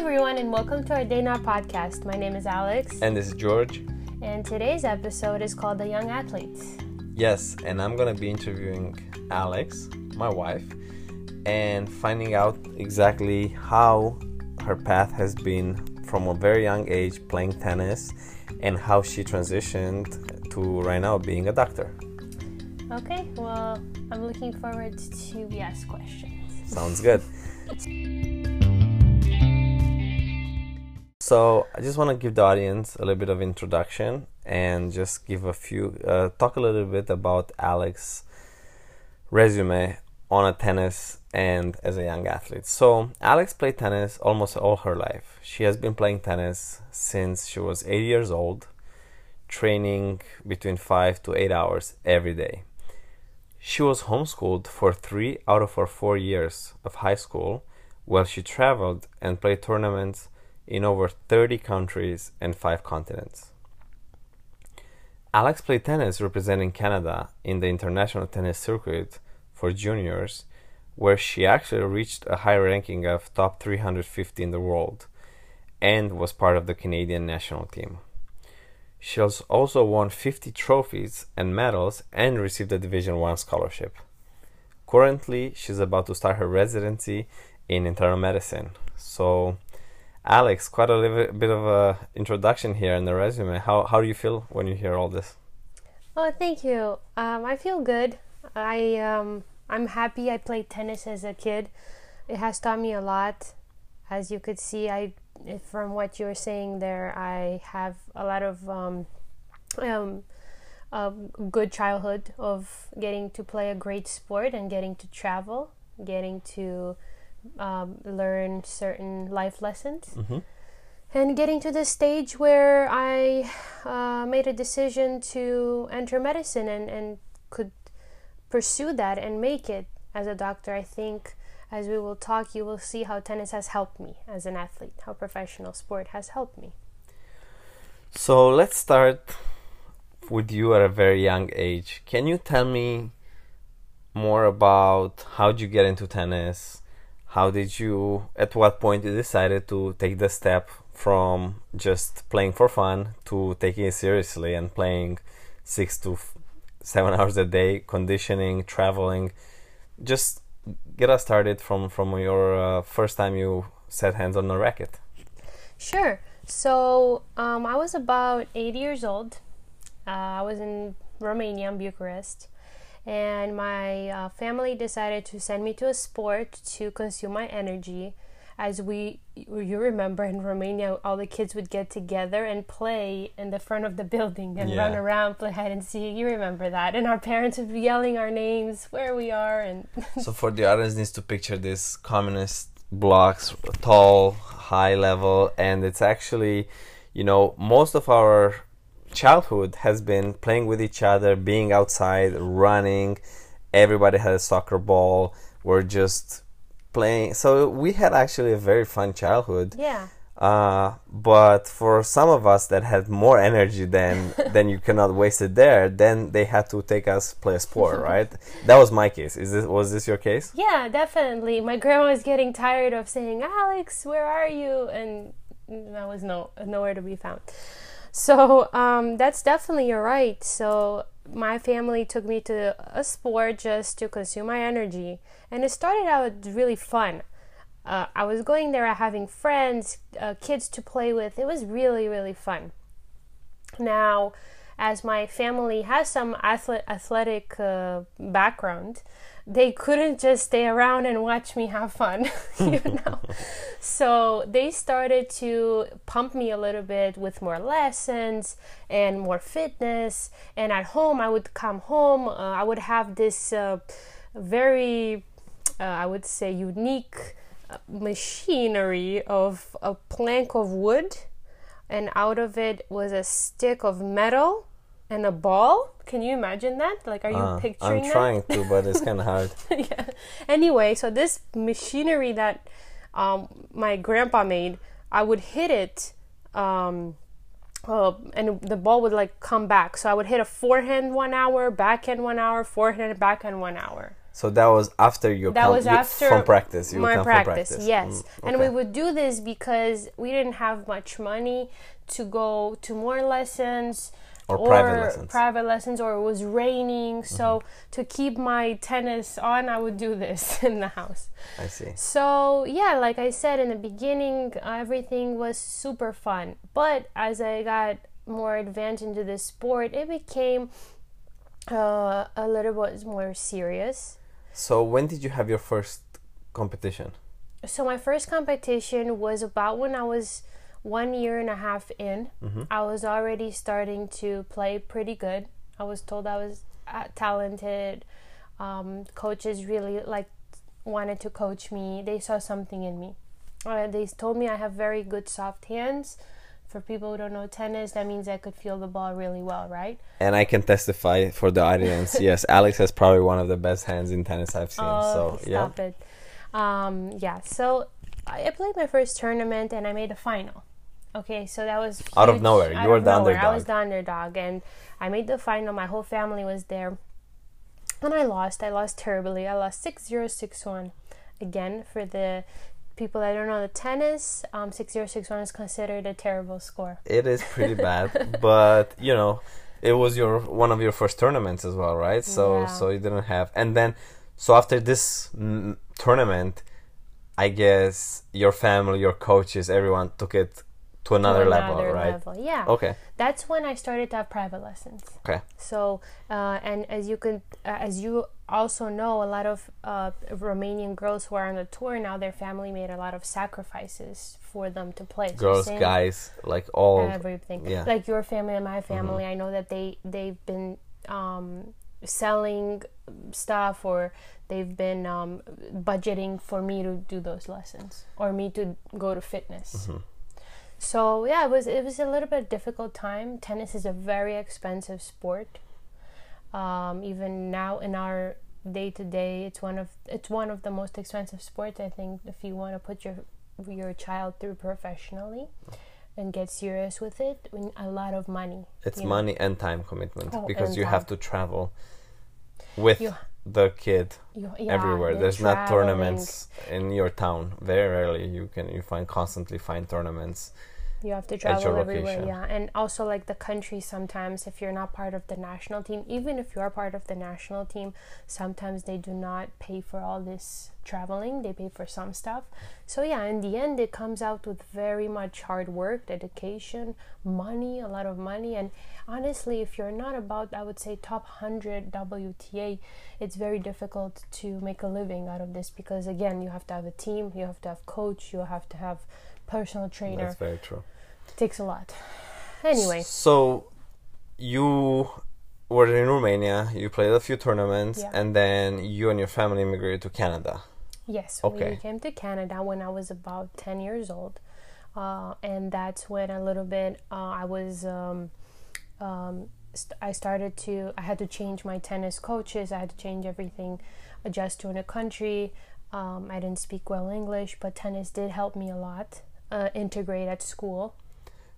everyone, and welcome to our Day Night podcast. My name is Alex, And this is George. and today's episode is called The Young Athletes. Yes, and I'm gonna be interviewing Alex, my wife, and finding out exactly how her path has been from a very young age playing tennis and how she transitioned to right now being a doctor. Okay, well, I'm looking forward to the ask questions. Sounds good. So I just want to give the audience a little bit of introduction and just give a few uh, talk a little bit about Alex's resume on a tennis and as a young athlete. So Alex played tennis almost all her life. She has been playing tennis since she was 8 years old, training between 5 to 8 hours every day. She was homeschooled for 3 out of her 4 years of high school while she traveled and played tournaments in over 30 countries and 5 continents. Alex played tennis representing Canada in the international tennis circuit for juniors, where she actually reached a high ranking of top 350 in the world and was part of the Canadian national team. She also won 50 trophies and medals and received a Division 1 scholarship. Currently, she's about to start her residency in internal medicine. So, Alex, quite a little bit of a introduction here in the resume. How how do you feel when you hear all this? Oh, thank you. Um, I feel good. I um, I'm happy. I played tennis as a kid. It has taught me a lot. As you could see, I from what you were saying there, I have a lot of um, um, a good childhood of getting to play a great sport and getting to travel, getting to um, learn certain life lessons Mm-hmm. and getting to the stage where I uh, made a decision to enter medicine and, and could pursue that and make it as a doctor. I think as we will talk, you will see how tennis has helped me as an athlete, how professional sport has helped me. So let's start with you at a very young age. Can you tell me more about how did you get into tennis? How did you, at what point you decided to take the step from just playing for fun to taking it seriously and playing six to seven hours a day, conditioning, traveling? Just get us started from from your uh, first time you set hands on a racket. Sure. So um, I was about eight years old. Uh, I was in Romania, in Bucharest, and my uh, family decided to send me to a sport to consume my energy. As we, you remember, in Romania, all the kids would get together and play in the front of the building and run around, play hide and seek. You remember that, and our parents would be yelling our names, where we are, and so for the audience needs to picture this communist blocks tall high level and it's actually you know most of our childhood has been playing with each other being outside running everybody had a soccer ball we're just playing so we had actually a very fun childhood yeah. uh, but for some of us that had more energy than than you cannot waste it there, then they had to take us play a sport, right? that was my case. Is this was this your case? Yeah, definitely. My grandma was getting tired of saying, "Alex, where are you?" and I was no nowhere to be found. So um, that's definitely you're right. So my family took me to a sport just to consume my energy, and it started out really fun. Uh, I was going there having friends, uh, kids to play with. It was really really fun. Now, as my family has some athle- athletic uh, background, they couldn't just stay around and watch me have fun, you know. so they started to pump me a little bit with more lessons and more fitness. And at home, I would come home, uh, I would have this uh, very, uh, I would say, unique uh, machinery of a plank of wood, and out of it was a stick of metal and a ball. Can you imagine that? Like, are you Uh, picturing I'm that? trying to, but it's kind of hard. yeah. Anyway, so this machinery that um, my grandpa made, I would hit it, um, uh, and the ball would like come back. So I would hit a forehand one hour, backhand one hour, forehand, backhand one hour. So that was after your That come was you- after from practice. You my practice, practice. yes. Mm, And we would do this because we didn't have much money to go to more lessons Or private lessons. Mm-hmm. private lessons, or it was raining. So to keep my tennis on, I would do this in the house. I see. So, yeah, like I said in the beginning, everything was super fun. But as I got more advanced into this sport, it became uh, a little bit more serious. So when did you have your first competition? So, my first competition was about when I was one year and a half in. I was already starting to play pretty good. I was told I was uh, talented. Um, coaches really like wanted to coach me. They saw something in me. Uh, they told me I have very good soft hands. For people who don't know tennis, that means I could feel the ball really well, right? And I can testify for the audience. yes, Alex has probably one of the best hands in tennis I've seen. Oh, so yeah. stop it. Um, yeah, so I played my first tournament and I made a final. Okay, so that was Out of nowhere, you Out were the nowhere. I was underdog. the underdog, and I made the final. My whole family was there, and I lost. I lost terribly. I lost 6-0, 6-1. Again, for the people that don't know the tennis, um, 6-0, 6-1 is considered a terrible score. It is pretty bad, but you know, it was your one of your first tournaments as well, right? So Yeah. so you didn't have, and then so after this mm, tournament, I guess your family, your coaches, everyone took it to another, To level, right? level, Yeah. Okay, That's when I started to have private lessons. okay, So, uh, and as you could, uh, as you also know, a lot of uh, Romanian girls who are on the tour now, their family made a lot of sacrifices for them to play. Girls, same- guys, like all. everything. yeah. Like your family and my family, I know that they they've been um, selling stuff or they've been um, budgeting for me to do those lessons or me to go to fitness. So yeah, it was it was a little bit difficult time. Tennis is a very expensive sport. Um, even now in our day to day, it's one of it's one of the most expensive sports. I think if you want to put your your child through professionally and get serious with it, a lot of money. It's you know. money and time commitment Oh, because you have to travel with You- the kid You- yeah, everywhere. the There's not tournaments in your town. Very rarely you can you find constantly find tournaments. You have to travel everywhere, location. yeah. And also like the country sometimes if you're not part of the national team, even if you are part of the national team, sometimes they do not pay for all this traveling. They pay for some stuff. So yeah, in the end it comes out with very much hard work, dedication, money, a lot of money and honestly, if you're not about I would say top 100 WTA, it's very difficult to make a living out of this because again, you have to have a team, you have to have coach, you have to have personal trainer That's very true. It takes a lot. Anyway, So you were in Romania, you played a few tournaments Yeah. and then you and your family immigrated to Canada. yes, Okay. we came to Canada when I was about 10 years old. Uh, and that's when a little bit uh, I was, um, um, st- I started to, I had to change my tennis coaches, I had to change everything, adjust to a new country. Um, I didn't speak well English, but tennis did help me a lot uh, integrate at school.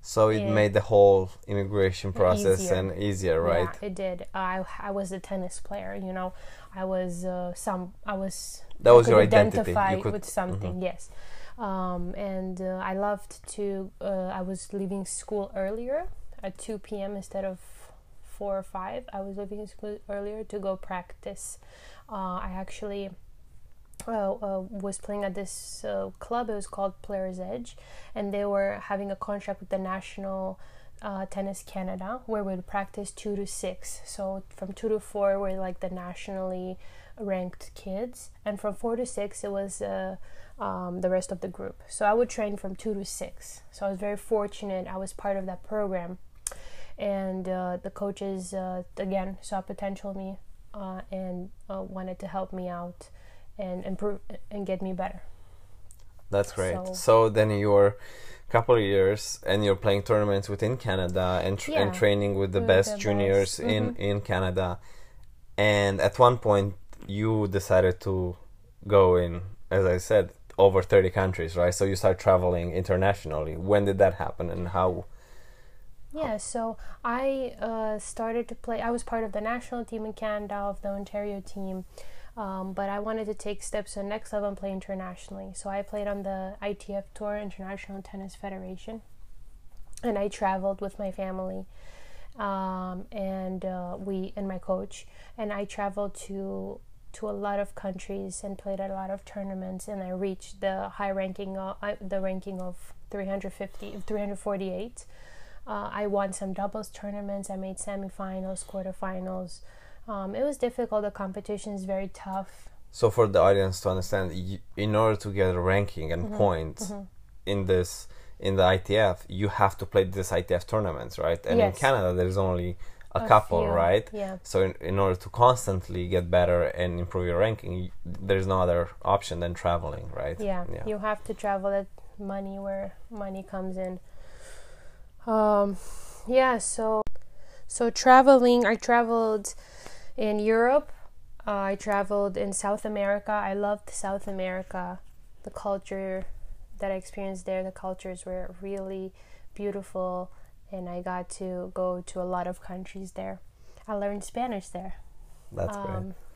So it Yeah. made the whole immigration process Easier. and easier, right? Yeah, it did. I I was a tennis player. You know, I was uh, some. I was. That I was your identity. You Identify could- mm-hmm. with something. Yes. Um, and uh, I loved to. Uh, I was leaving school earlier at two p.m. instead of four or five. I was leaving school earlier to go practice. Uh, I actually uh, uh, was playing at this uh, club. It was called Players Edge, and they were having a contract with the National uh, Tennis Canada, where we'd practice two to six. So from two to four, we're like the nationally ranked kids, and from four to six, it was uh, um, the rest of the group. So I would train from two to six. So I was very fortunate. I was part of that program, and uh, the coaches again saw potential in me and wanted to help me out and improve and get me better. That's great. So- So, then you're a couple of years and you're playing tournaments within Canada and, tr- and training with the with best the juniors best. in Mhm. in Canada. And at one point you decided to go in as I said over 30 countries, right? So you start traveling internationally. When did that happen and how Yeah, so I uh, started to play. I was part of the national team in Canada, of the Ontario team. Um, but I wanted to take steps to the next level and play internationally. So I played on the ITF Tour, International Tennis Federation, and I traveled with my family um, and uh, we and my coach, and I traveled to to a lot of countries and played at a lot of tournaments, and I reached the high ranking, of, uh, the ranking of 350, 348. Uh, I won some doubles tournaments. I made semifinals, quarterfinals. Um, it was difficult. The competition is very tough. So, for the audience to understand, you, in order to get a ranking and mm-hmm. points mm-hmm. in this in the ITF, you have to play this ITF tournaments, right? And yes. in Canada, there's only a, a couple, few. right? Yeah. So, in, in order to constantly get better and improve your ranking, there's no other option than traveling, right? Yeah. yeah. You have to travel. That money where money comes in. Um, yeah. So, so traveling. I traveled in Europe. Uh, I traveled in South America. I loved South America, the culture that I experienced there. The cultures were really beautiful, and I got to go to a lot of countries there. I learned Spanish there. That's um,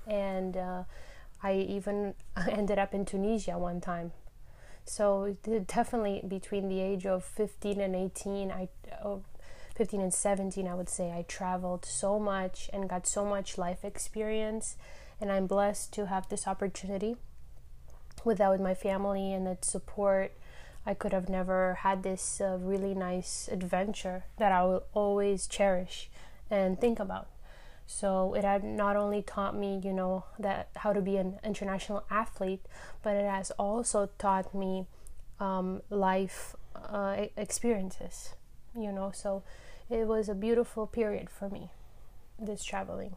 great. And uh, I even ended up in Tunisia one time. So definitely between the age of 15 and 18, I oh, 15 and 17, I would say, I traveled so much and got so much life experience. And I'm blessed to have this opportunity. Without my family and that support, I could have never had this uh, really nice adventure that I will always cherish and think about. So it had not only taught me, you know, that how to be an international athlete, but it has also taught me um, life uh, experiences, you know. So it was a beautiful period for me, this traveling.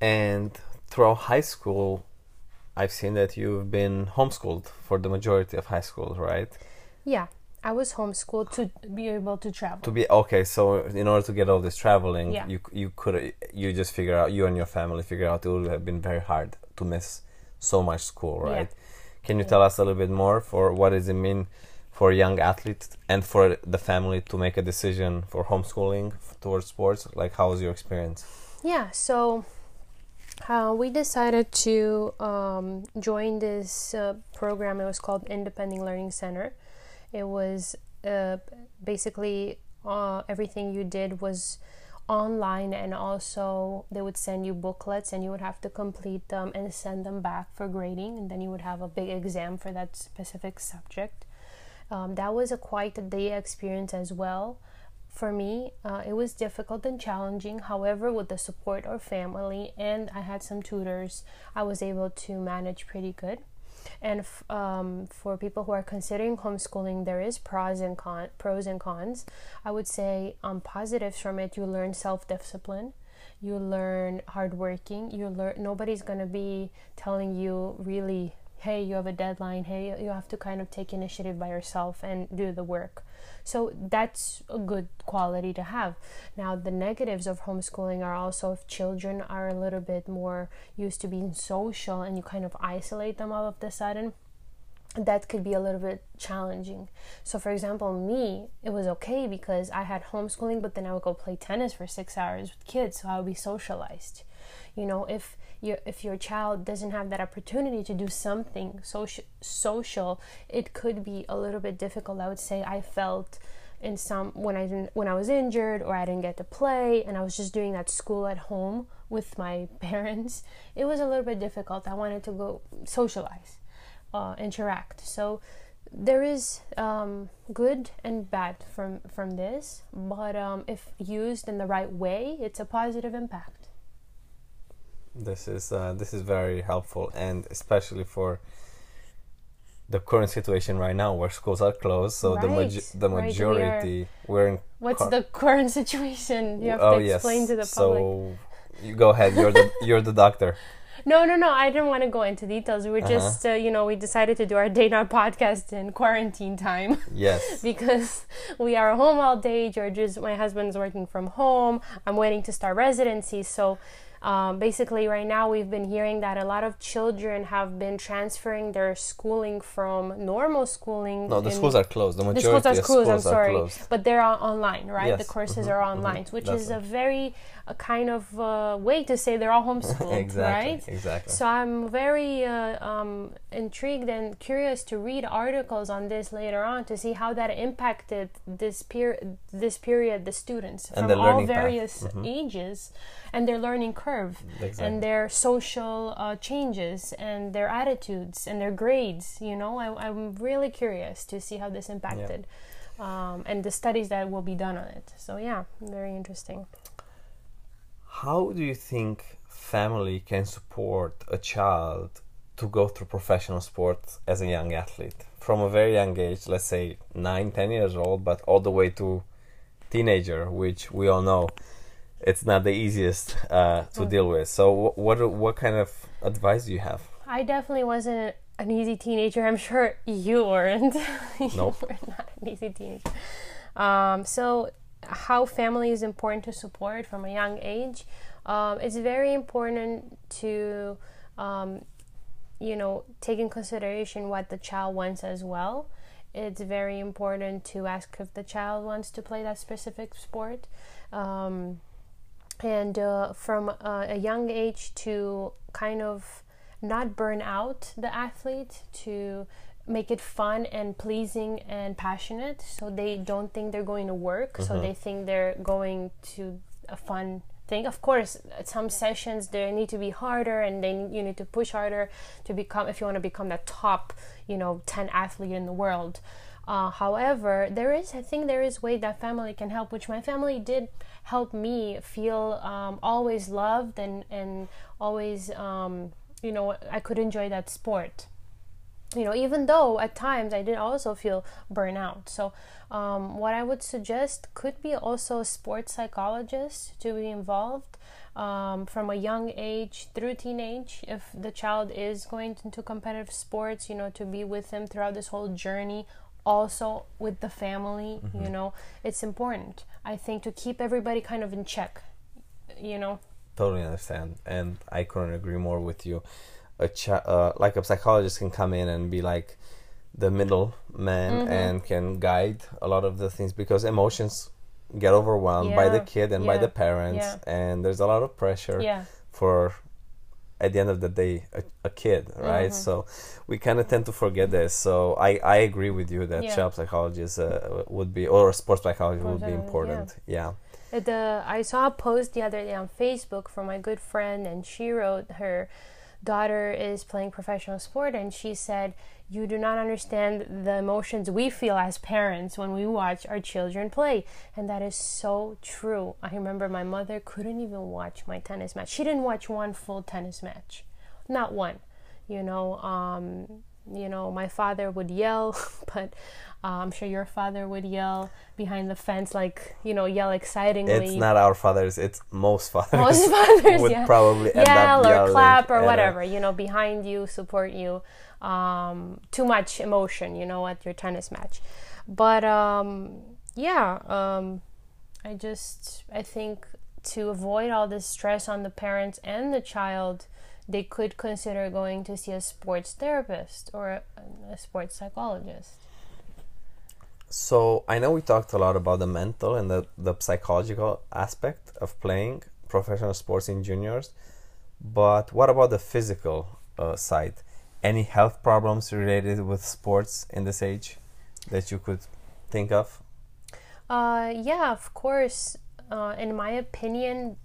And throughout high school, I've seen that you've been homeschooled for the majority of high school, right? Yeah, I was homeschooled to be able to travel. To be okay, so in order to get all this traveling, yeah. you you could you just figure out you and your family figure out it would have been very hard to miss so much school, right? Yeah. Can you yeah. tell us a little bit more for what does it mean for young athletes and for the family to make a decision for homeschooling towards sports? Like, how was your experience? Yeah, so uh, we decided to um, join this uh, program. It was called Independent Learning Center. It was uh, basically uh, everything you did was online, and also they would send you booklets, and you would have to complete them and send them back for grading, and then you would have a big exam for that specific subject. Um, that was a quite a day experience as well. For me, uh, it was difficult and challenging. However, with the support of family and I had some tutors, I was able to manage pretty good. And f- um, for people who are considering homeschooling, there is pros and con- pros and cons. I would say um, positives from it: you learn self-discipline, you learn hardworking, you learn. Nobody's gonna be telling you really hey, you have a deadline, hey, you have to kind of take initiative by yourself and do the work. So that's a good quality to have. Now, the negatives of homeschooling are also if children are a little bit more used to being social and you kind of isolate them all of the sudden that could be a little bit challenging. So, for example, me, it was okay because I had homeschooling, but then I would go play tennis for six hours with kids, so I would be socialized. You know, if if your child doesn't have that opportunity to do something social social it could be a little bit difficult. I would say i felt in some when i didn't when i was injured or i didn't get to play and i was just doing that school at home with my parents it was a little bit difficult. I wanted to go socialize uh, interact. So there is um, good and bad from from this but um, if used in the right way it's a positive impact this is uh, this is very helpful, and especially for the current situation right now, where schools are closed. So right. the ma- the majority right. we are in. What's the current situation? You have oh, to explain yes. to the public. So you go ahead. You're the you're the doctor. No, no, no. I didn't want to go into details. We were uh-huh. just, uh, you know, we decided to do our day night podcast in quarantine time. Yes. because we are home all day. George my husband's working from home. I'm waiting to start residency. So Um, basically, right now we've been hearing that a lot of children have been transferring their schooling from normal schooling. No, the schools are closed. The the schools are of closed. I'm are sorry, closed. but they're on- online, right? The Yes. courses Mhm, are mhm. online, which That's is right. a very a kind of uh, way to say they're all homeschooled, exactly. right? Exactly. So I'm very uh, um, intrigued and curious to read articles on this later on to see how that impacted this period, this period, the students And from all various Mhm. ages, and their learning curve, Exactly. and their social uh, changes, and their attitudes, and their grades. You know, I, I'm really curious to see how this impacted. Um, and the studies that will be done on it. So yeah, very interesting. How do you think family can support a child to go through professional sports as a young athlete from a very young age, let's say 9, 10 years old, but all the way to teenager, which we all know it's not the easiest uh, to Mm. deal with. So, wh- what what kind of advice do you have? I definitely wasn't an easy teenager. I'm sure you weren't. you Nope. were not an easy teenager. Um, so, how family is important to support from a young age. Um, it's very important to, um, you know, take in consideration what the child wants as well. It's very important to ask if the child wants to play that specific sport. Um, and uh, from uh, a young age to kind of not burn out the athlete to make it fun and pleasing and passionate so they don't think they're going to work so they think they're going to a fun thing. Of course at some sessions they need to be harder and then you need to push harder to become if you want to become the top you know 10 athlete in the world. Uh, however, there is, I think, there is way that family can help, which my family did help me feel um, always loved and and always, um, you know, I could enjoy that sport. You know, even though at times I did also feel burnout. So, um, what I would suggest could be also a sports psychologist to be involved um, from a young age through teenage. If the child is going into competitive sports, you know, to be with them throughout this whole journey also with the family you know it's important i think to keep everybody kind of in check you know Totally understand, and I couldn't agree more with you. A cha- uh, like a psychologist can come in and be like the middle man Mm-hmm. and can guide a lot of the things because emotions get overwhelmed by the kid and by the parents, yeah. and there's a lot of pressure yeah for at the end of the day a, a kid right Mhm. so we kind of tend to forget this so i i agree with you that Yeah. child psychologist uh, would be or sports psychologist would be Sports important yeah the I saw a post the other day on Facebook from my good friend, and she wrote her daughter is playing professional sport, and she said, "You do not understand the emotions we feel as parents when we watch our children play," and that is so true. I remember my mother couldn't even watch my tennis match. She didn't watch one full tennis match, not one. You know, um, you know, my father would yell, but uh, I'm sure your father would yell behind the fence, like you know, yell excitingly. it's not our fathers it's most fathers Most fathers, would yeah. probably end yell up or clap or at, whatever, you know, behind you, support you. Um, too much emotion, you know, at your tennis match. But um, yeah, um, I just I think to avoid all this stress on the parents and the child, they could consider going to see a sports therapist or a, a sports psychologist. So I know we talked a lot about the mental and the, the psychological aspect of playing professional sports in juniors, but what about the physical uh, side? Any health problems related with sports in this age that you could think of? Uh, yeah, of course. Uh, in my opinion,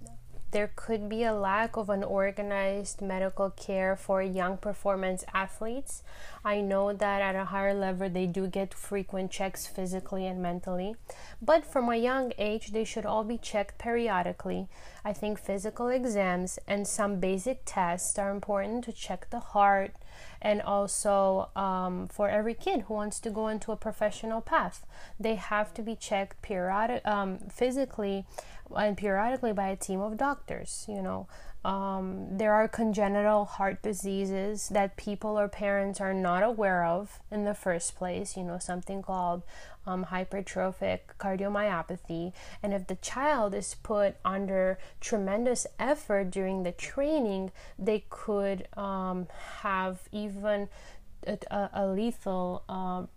there could be a lack of an organized medical care for young performance athletes. I know that at a higher level they do get frequent checks physically and mentally, but from a young age they should all be checked periodically. I think physical exams and some basic tests are important to check the heart and also um, for every kid who wants to go into a professional path they have to be checked periodic um, physically and periodically by a team of doctors you know Um, there are congenital heart diseases that people or parents are not aware of in the first place, you know, something called um, hypertrophic cardiomyopathy. And if the child is put under tremendous effort during the training, they could um, have even a, a lethal um,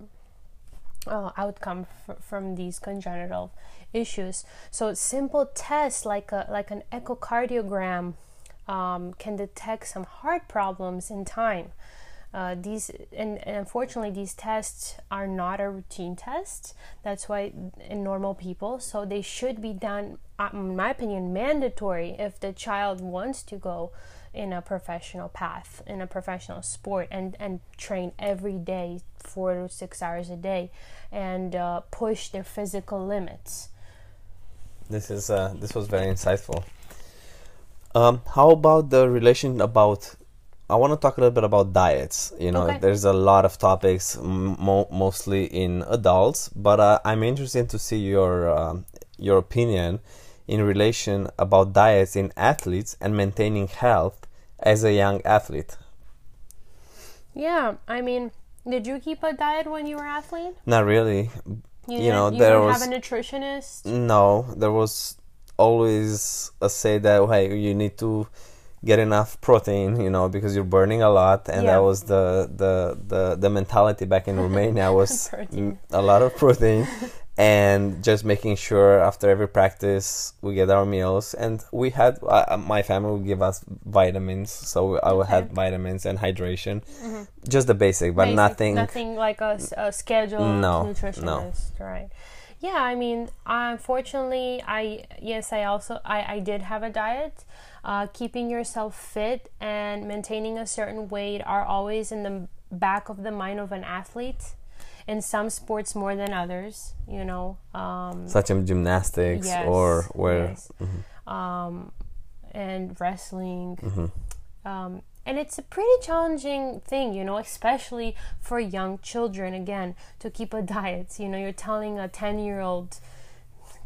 uh, outcome f- from these congenital issues. So simple tests like a, like an echocardiogram um, can detect some heart problems in time. Uh, these and, and, unfortunately these tests are not a routine test that's why in normal people so they should be done uh, in my opinion mandatory if the child wants to go in a professional path in a professional sport and and train every day four to six hours a day and uh, push their physical limits this is uh, this was very insightful um, how about the relation about I want to talk a little bit about diets. You know, okay. there's a lot of topics, mo- mostly in adults, but uh, I'm interested to see your uh, your opinion in relation about diets in athletes and maintaining health as a young athlete. Yeah, I mean, did you keep a diet when you were athlete? Not really. You, you know, you there was have a nutritionist. No, there was always a say that hey, you need to get enough protein, you know, because you're burning a lot, and yeah. that was the, the the the mentality back in Romania was a lot of protein, and just making sure after every practice we get our meals, and we had uh, my family would give us vitamins, so I okay. have vitamins and hydration, mm-hmm. just the basic, but basic, nothing nothing like a, a scheduled no, nutritionist, no. right? Yeah, I mean, unfortunately, I yes, I also I I did have a diet uh, keeping yourself fit and maintaining a certain weight are always in the back of the mind of an athlete in some sports more than others you know um, such as gymnastics yes, or where yes. mm-hmm. um, and wrestling mm-hmm. um, and it's a pretty challenging thing you know especially for young children again to keep a diet you know you're telling a 10 year old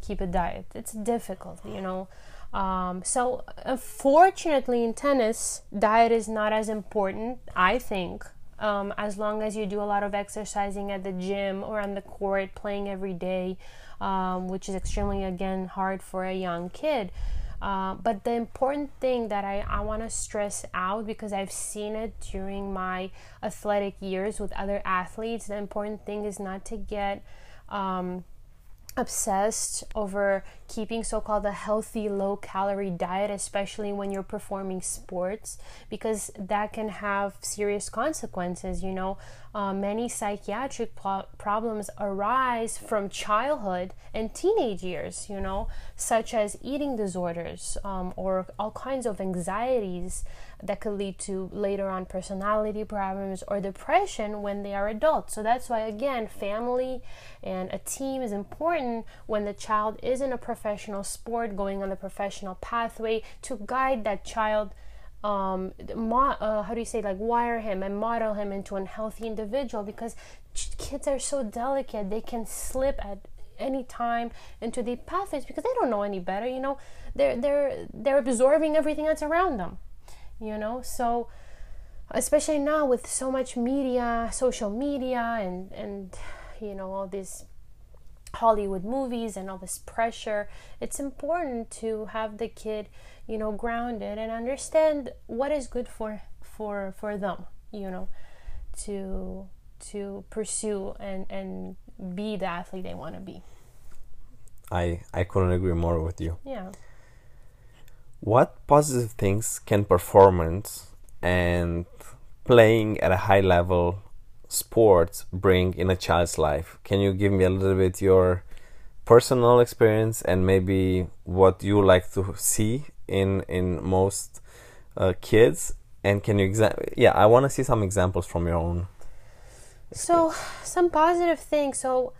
keep a diet it's difficult you know um, so, unfortunately, in tennis, diet is not as important, I think, um, as long as you do a lot of exercising at the gym or on the court, playing every day, um, which is extremely, again, hard for a young kid. Uh, but the important thing that I, I want to stress out because I've seen it during my athletic years with other athletes, the important thing is not to get um, obsessed over keeping so-called a healthy low calorie diet especially when you're performing sports because that can have serious consequences you know? Uh, many psychiatric pro- problems arise from childhood and teenage years you know? Such as eating disorders um, or all kinds of anxieties that could lead to later on personality problems or depression when they are adults. So that's why, again, family and a team is important when the child is in a professional sport, going on the professional pathway to guide that child. Um, mo- uh, how do you say, like, wire him and model him into a healthy individual because ch- kids are so delicate, they can slip at any time into the pathways because they don't know any better you know they're they're they're absorbing everything that's around them you know? So especially now with so much media social media and and you know all these hollywood movies and all this pressure it's important to have the kid you know grounded and understand what is good for for for them you know to to pursue and and be the athlete they want to be. I i couldn't agree more with you. Yeah what positive things can performance and playing at a high level sports bring in a child's life? Can you give me a little bit your personal experience and maybe what you like to see in in most uh, kids? And can you exa- yeah, I want to see some examples from your own. Experience. So some positive things. So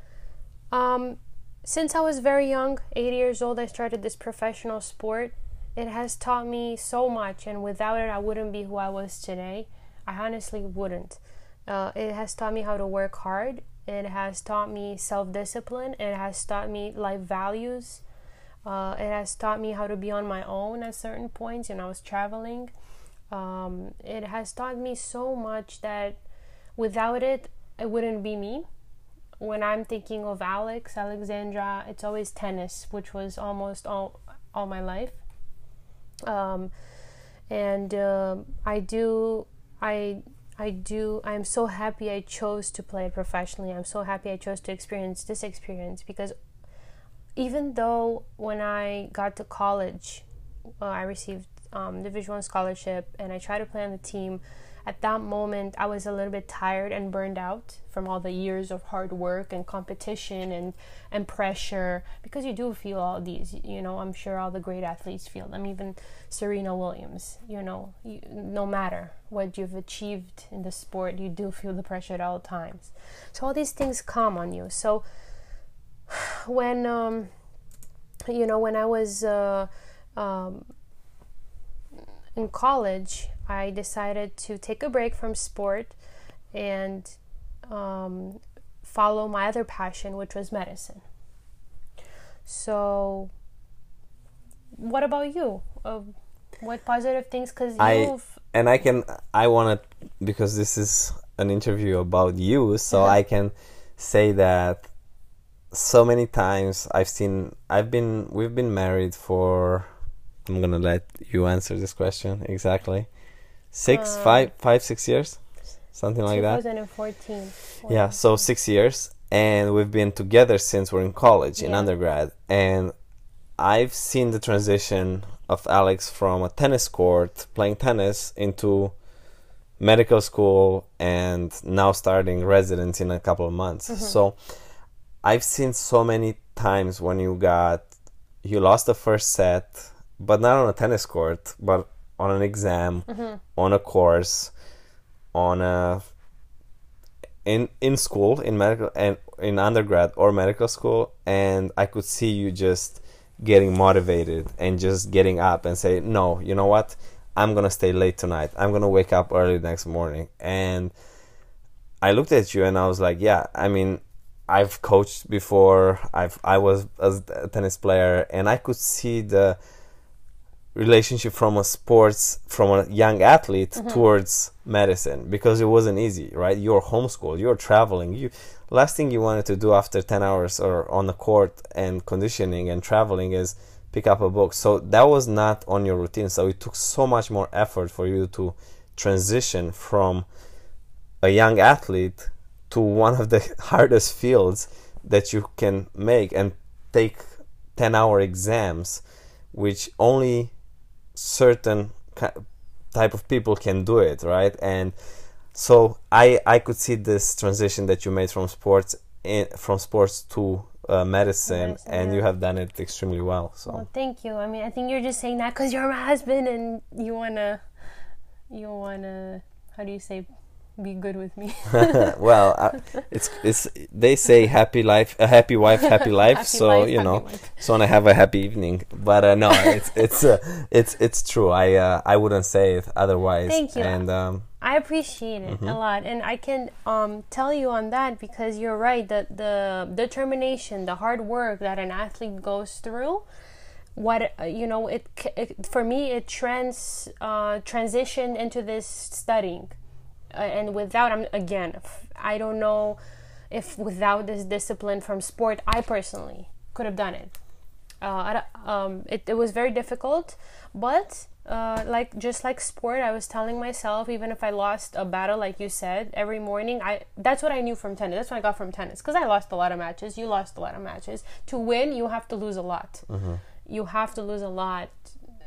um, since I was very young, eight years old, I started this professional sport it has taught me so much, and without it, I wouldn't be who I was today. I honestly wouldn't. Uh, it has taught me how to work hard. It has taught me self discipline. It has taught me life values. Uh, it has taught me how to be on my own at certain points. Know, I was traveling. Um, it has taught me so much that without it, it wouldn't be me. When I'm thinking of Alex, Alexandra, it's always tennis, which was almost all all my life. Um, and uh, I do, I I do. I'm so happy I chose to play it professionally. I'm so happy I chose to experience this experience because even though when I got to college, uh, I received um, Division One scholarship and I tried to play on the team. At that moment, I was a little bit tired and burned out from all the years of hard work and competition and and pressure because you do feel all these. You know, I'm sure all the great athletes feel them. Even Serena Williams. You know, you, no matter what you've achieved in the sport, you do feel the pressure at all times. So all these things come on you. So when um, you know when I was uh, um, in college, I decided to take a break from sport and um, follow my other passion, which was medicine. So, what about you? Uh, what positive things? Because you've and I can I want to because this is an interview about you, so I can say that so many times I've seen I've been we've been married for I'm gonna let you answer this question exactly. Six, uh, five, five, six years, something like that. 2014. Yeah, so six years, and we've been together since we're in college, yeah. in undergrad, and I've seen the transition of Alex from a tennis court playing tennis into medical school and now starting residence in a couple of months. Mm-hmm. So I've seen so many times when you got you lost the first set, but not on a tennis court, but on an exam, mm-hmm. on a course, on a in in school in medical and in undergrad or medical school, and I could see you just getting motivated and just getting up and say, no, you know what, I'm gonna stay late tonight. I'm gonna wake up early next morning and. I looked at you and I was like, yeah, I mean, I've coached before. I've I was a tennis player, and I could see the relationship from a sports from a young athlete mm-hmm. towards medicine because it wasn't easy right? You're homeschooled you're traveling. You last thing you wanted to do after 10 hours or on the court and conditioning and traveling is pick up a book. So that was not on your routine. So it took so much more effort for you to transition from a young athlete to one of the hardest fields that you can make and take 10 hour exams which only certain type of people can do it right? And so i i could see this transition that you made from sports in, from sports to uh, medicine, medicine, and yeah. you have done it extremely well so. Well, thank you. I mean i think you're just saying that because you're my husband and you want to you want to how do you say be good with me. well, uh, it's it's they say happy life, a happy wife, happy life. happy so life, you know, so want to have a happy evening. But uh, no, it's it's uh, it's it's true. I uh, I wouldn't say it otherwise. Thank you. And um, I appreciate it mm-hmm. a lot, and I can um, tell you on that because you're right. that the determination, the hard work that an athlete goes through what uh, you know it, it, for me it trans uh, transitioned into this studying and without i'm again i don't know if without this discipline from sport i personally could have done it uh, um, it, it was very difficult but uh, like just like sport i was telling myself even if i lost a battle like you said every morning i that's what i knew from tennis that's what i got from tennis because i lost a lot of matches you lost a lot of matches to win you have to lose a lot mm-hmm. you have to lose a lot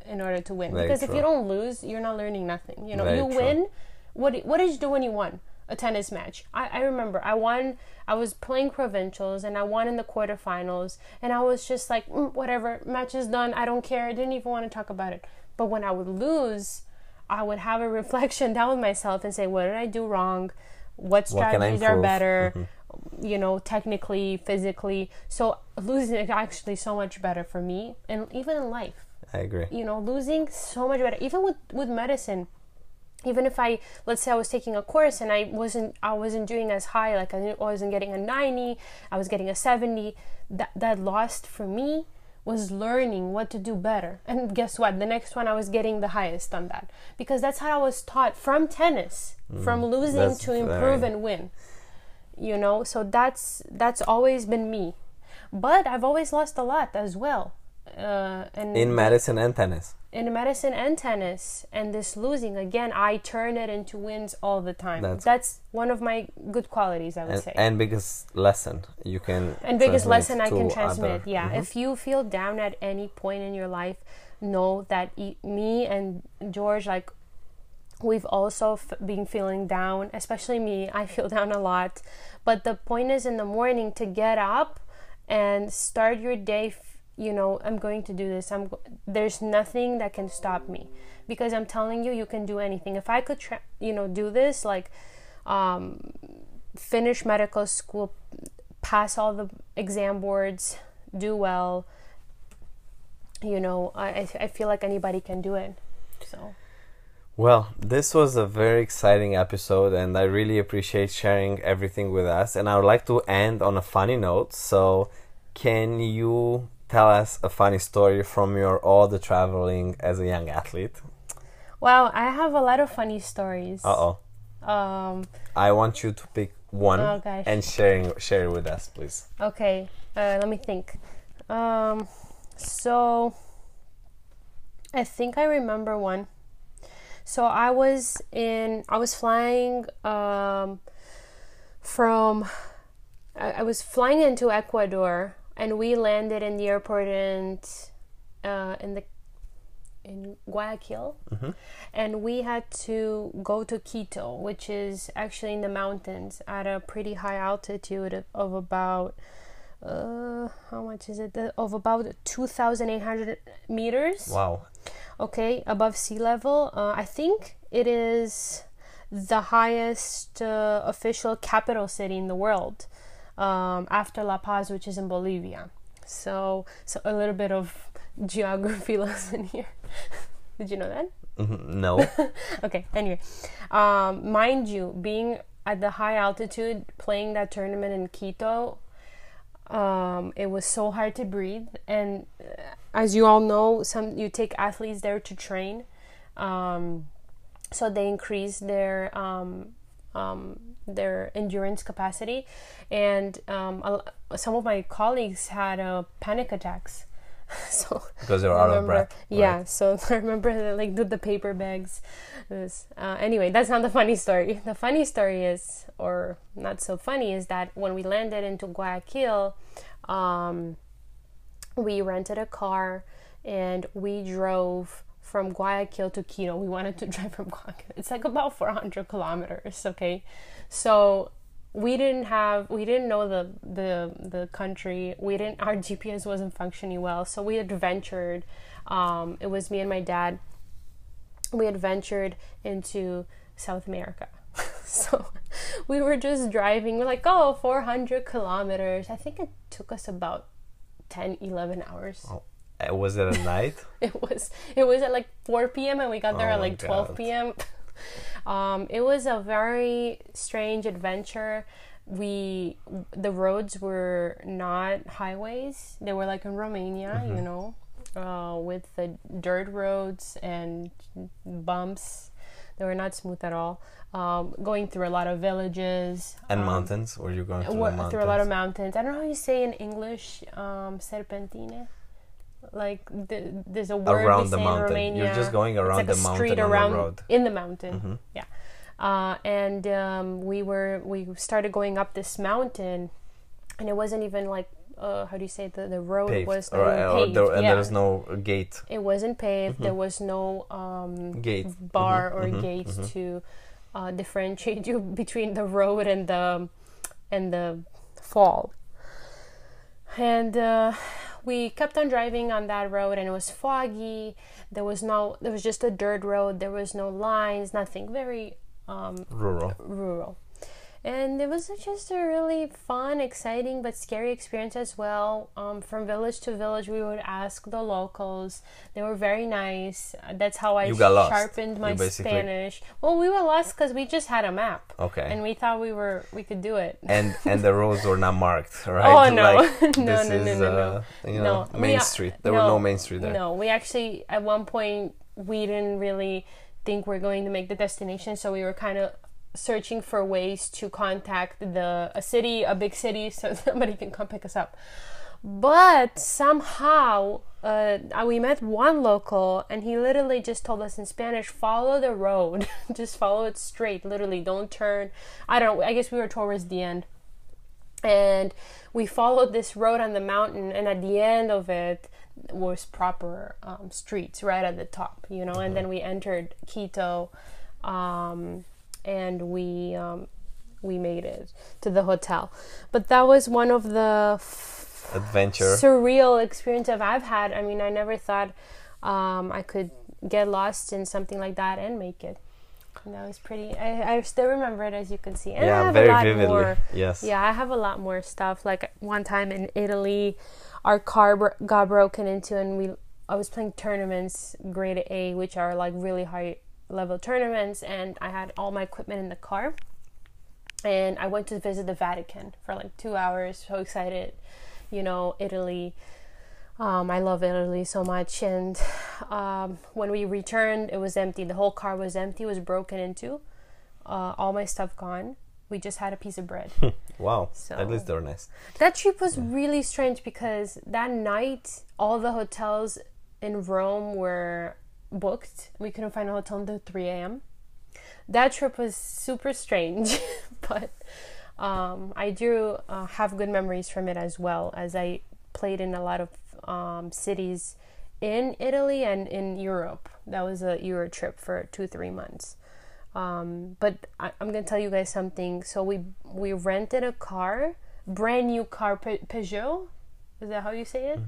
in order to win very because true. if you don't lose you're not learning nothing you know very you true. win what what did you do when you won a tennis match? I, I remember I won. I was playing provincials and I won in the quarterfinals, and I was just like, mm, whatever, match is done. I don't care. I didn't even want to talk about it. But when I would lose, I would have a reflection down with myself and say, what did I do wrong? What strategies what are better? Mm-hmm. You know, technically, physically. So losing is actually so much better for me, and even in life. I agree. You know, losing so much better. Even with with medicine even if I let's say I was taking a course and I wasn't I wasn't doing as high like I wasn't getting a 90 I was getting a 70 that that lost for me was learning what to do better. And guess what? The next one I was getting the highest on that because that's how I was taught from tennis, from losing Mm, to improve and win. You know, so that's that's always been me. But I've always lost a lot as well. Uh, and In medicine and tennis. In medicine and tennis and this losing again i turn it into wins all the time. That's- that's, one of my good qualities i would And, say. and biggest lesson you can and biggest lesson i can transmit other- yeah. Mhm. if you feel down at any point in your life know that e- me and george like we've also f- been feeling down especially me i feel down a lot. But the point is in the morning to get up and start your day you know i'm going to do this i'm there's nothing that can stop me because i'm telling you you can do anything if i could you know do this like um, finish medical school pass all the exam boards do well you know i I feel like anybody can do it so Well, this was a very exciting episode, and I really appreciate sharing everything with us. And I would like to end on a funny note. So, can you tell us a funny story from your all the traveling as a young athlete? wow i have a lot of funny stories Uh oh. um I want you to pick one Oh, and sharing share it with us, please. Okay, uh, let me think. Um, so I think I remember one. So I was in, I was flying um, from, I, I was flying into Ecuador, and we landed in the airport in, uh, in the in Guayaquil, and we had to go to Quito, which is actually in the mountains at a pretty high altitude of, of about uh, how much is it? The- Of about two thousand eight hundred meters. Wow. Okay, above sea level. Uh, I think it is the highest uh, official capital city in the world, um, after La Paz, which is in Bolivia. So, so a little bit of geography lesson here. Did you know that? Mhm, No. okay anyway um, mind you being at the high altitude playing that tournament in quito um, it was so hard to breathe and uh, as you all know some you take athletes there to train um, so they increase their um, um, their endurance capacity and um, some of my colleagues had uh, panic attacks so because you're I out of breath. Yeah, so I remember that, like do the paper bags. This uh, anyway, that's not the funny story. The funny story is, or not so funny, is that when we landed into Guayaquil, um, we rented a car and we drove from Guayaquil to Quito. We wanted to drive from Guayaquil. It's like about 400 kilometers. Okay, so we didn't have we didn't know the the the country. We didn't our gps wasn't functioning well. So we adventured um, it was me and my dad. We adventured into south america. So we were just driving. We're like oh 400 kilometers. I think it took us about 10 11 hours. Oh. Uh, Was it a night? it was it was at like 4 p.m and we got there Oh at like 12 God. p.m um, it was a very strange adventure we the roads were not highways they were like in romania Mm-hmm. you know uh, with the dirt roads and bumps they were not smooth at all um, going through a lot of villages And um, mountains? Were you going through mountains? through a lot of mountains. I don't know how you say in English, um, serpentine. Like the, there's a word Around the mountain. in Romania. You're just going It's around like the a mountain street the around road. in the mountain. Mhm. Yeah, uh, and um, we were we started going up this mountain, and it wasn't even like uh, how do you say the the road Paved. was Or, paved. there, and yeah. there's no gate. It wasn't paved. There was no um, Gate. bar Mhm, or mhm, gates mhm. to uh, differentiate you between the road and the and the fall. And uh, we kept on driving on that road, and it was foggy. There was no. There was just a dirt road. There was no lines. Nothing. Very um, Rural. rural. And it was just a really fun, exciting, but scary experience as well. Um, from village to village, we would ask the locals. They were very nice. That's how I You got lost. sharpened my basically- Spanish. Well, we were lost because we just had a map, Okay. and we thought we were we could do it. and and the roads were not marked, right? Oh, no. Like, No, this no, no, is, no, no. uh, You know, No, Main we- Street. There were no Main Street there. No, we actually at one point we didn't really think we're going to make the destination, so we were kind of searching for ways to contact the a city, a big city, so somebody can come pick us up. But somehow uh, we met one local, and he literally just told us in Spanish, "Follow the road, just follow it straight. Literally, don't turn." I don't. know, I guess we were towards the end and we followed this road on the mountain and at the end of it was proper um, streets right at the top you know and then we entered quito um, and we um, we made it to the hotel but that was one of the f- Adventure. surreal experience I've had. I mean, I never thought um, I could get lost in something like that and make it. And that was pretty. I, I still remember it, as you can see. And I yeah, have very a lot vividly. more. Yes. Yeah, I have a lot more stuff. Like one time in Italy, our car bro- got broken into, and we I was playing tournaments, grade A, which are like really high level tournaments, and I had all my equipment in the car. And I went to visit the Vatican for like two hours. So excited, you know, Italy. Um, I love Italy so much. And um, when we returned, it was empty. The whole car was empty. Was broken into. Uh, all my stuff gone. We just had a piece of bread. Wow. So- At least they were nice. That trip was really strange because that night all the hotels in Rome were booked. We couldn't find a hotel until 3 a.m. That trip was super strange, but um, I do uh, have good memories from it as well as I played in a lot of um, cities in Italy and in Europe. That was a Euro trip for two, three months. Um, but I, I'm gonna tell you guys something. So we we rented a car, brand new car, Pe- Peugeot. Is that how you say it?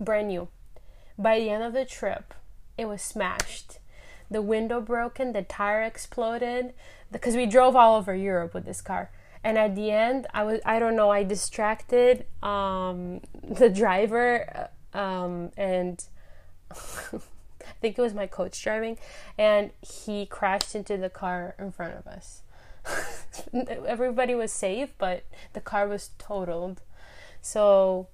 Brand new. By the end of the trip, it was smashed. The window broken, the tire exploded because we drove all over Europe with this car. And at the end, I was I don't know, I distracted um, the driver uh, um, and I think it was my coach driving, and he crashed into the car in front of us. Everybody was safe, but the car was totaled. So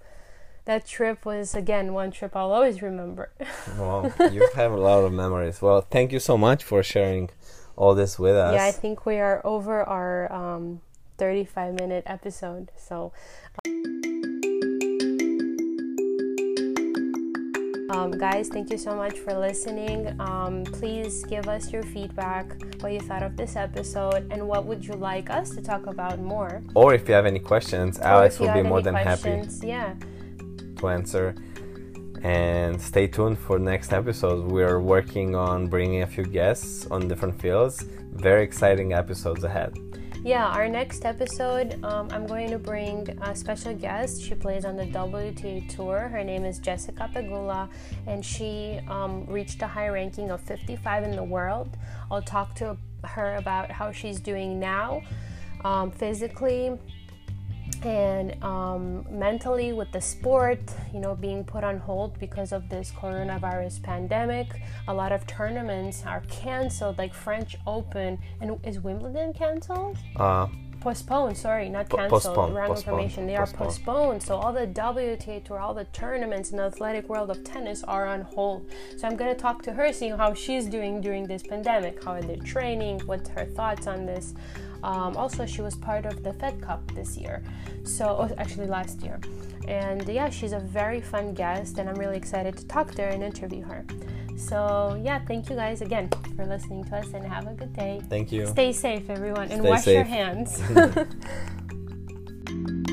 that trip was again one trip I'll always remember. Wow. you have a lot of memories. Well, thank you so much for sharing all this with us. yeah, I think we are over our um, 35 minute episode. So. Um, guys, thank you so much for listening. Um, please give us your feedback, what you thought of this episode, and what would you like us to talk about more. or if you have any questions, Alex will be more than happy questions, Yeah. Answer. And stay tuned for next episodes. We are working on bringing a few guests on different fields. Very exciting episodes ahead. Yeah, our next episode, um, I'm going to bring a special guest. She plays on the WTA Tour. Her name is Jessica Pegula, and she um, reached a high ranking of 55 in the world. I'll talk to her about how she's doing now, um, physically and um, mentally with the sport, you know, being put on hold because of this coronavirus pandemic. A lot of tournaments are canceled, like French Open. And is Wimbledon canceled? Uh, Postponed, sorry, not canceled. postponed, Wrong postponed, information. They postponed. are postponed. So all the WTA tour, all the tournaments in the athletic world of tennis are on hold. So I'm gonna talk to her, see how she's doing during this pandemic. How are they training? What's her thoughts on this? Um, also, she was part of the Fed Cup this year. So oh, actually last year. And yeah, she's a very fun guest, and I'm really excited to talk to her and interview her. So yeah, thank you guys again for listening to us, and have a good day. thank you. Stay safe, everyone, and Stay wash your hands.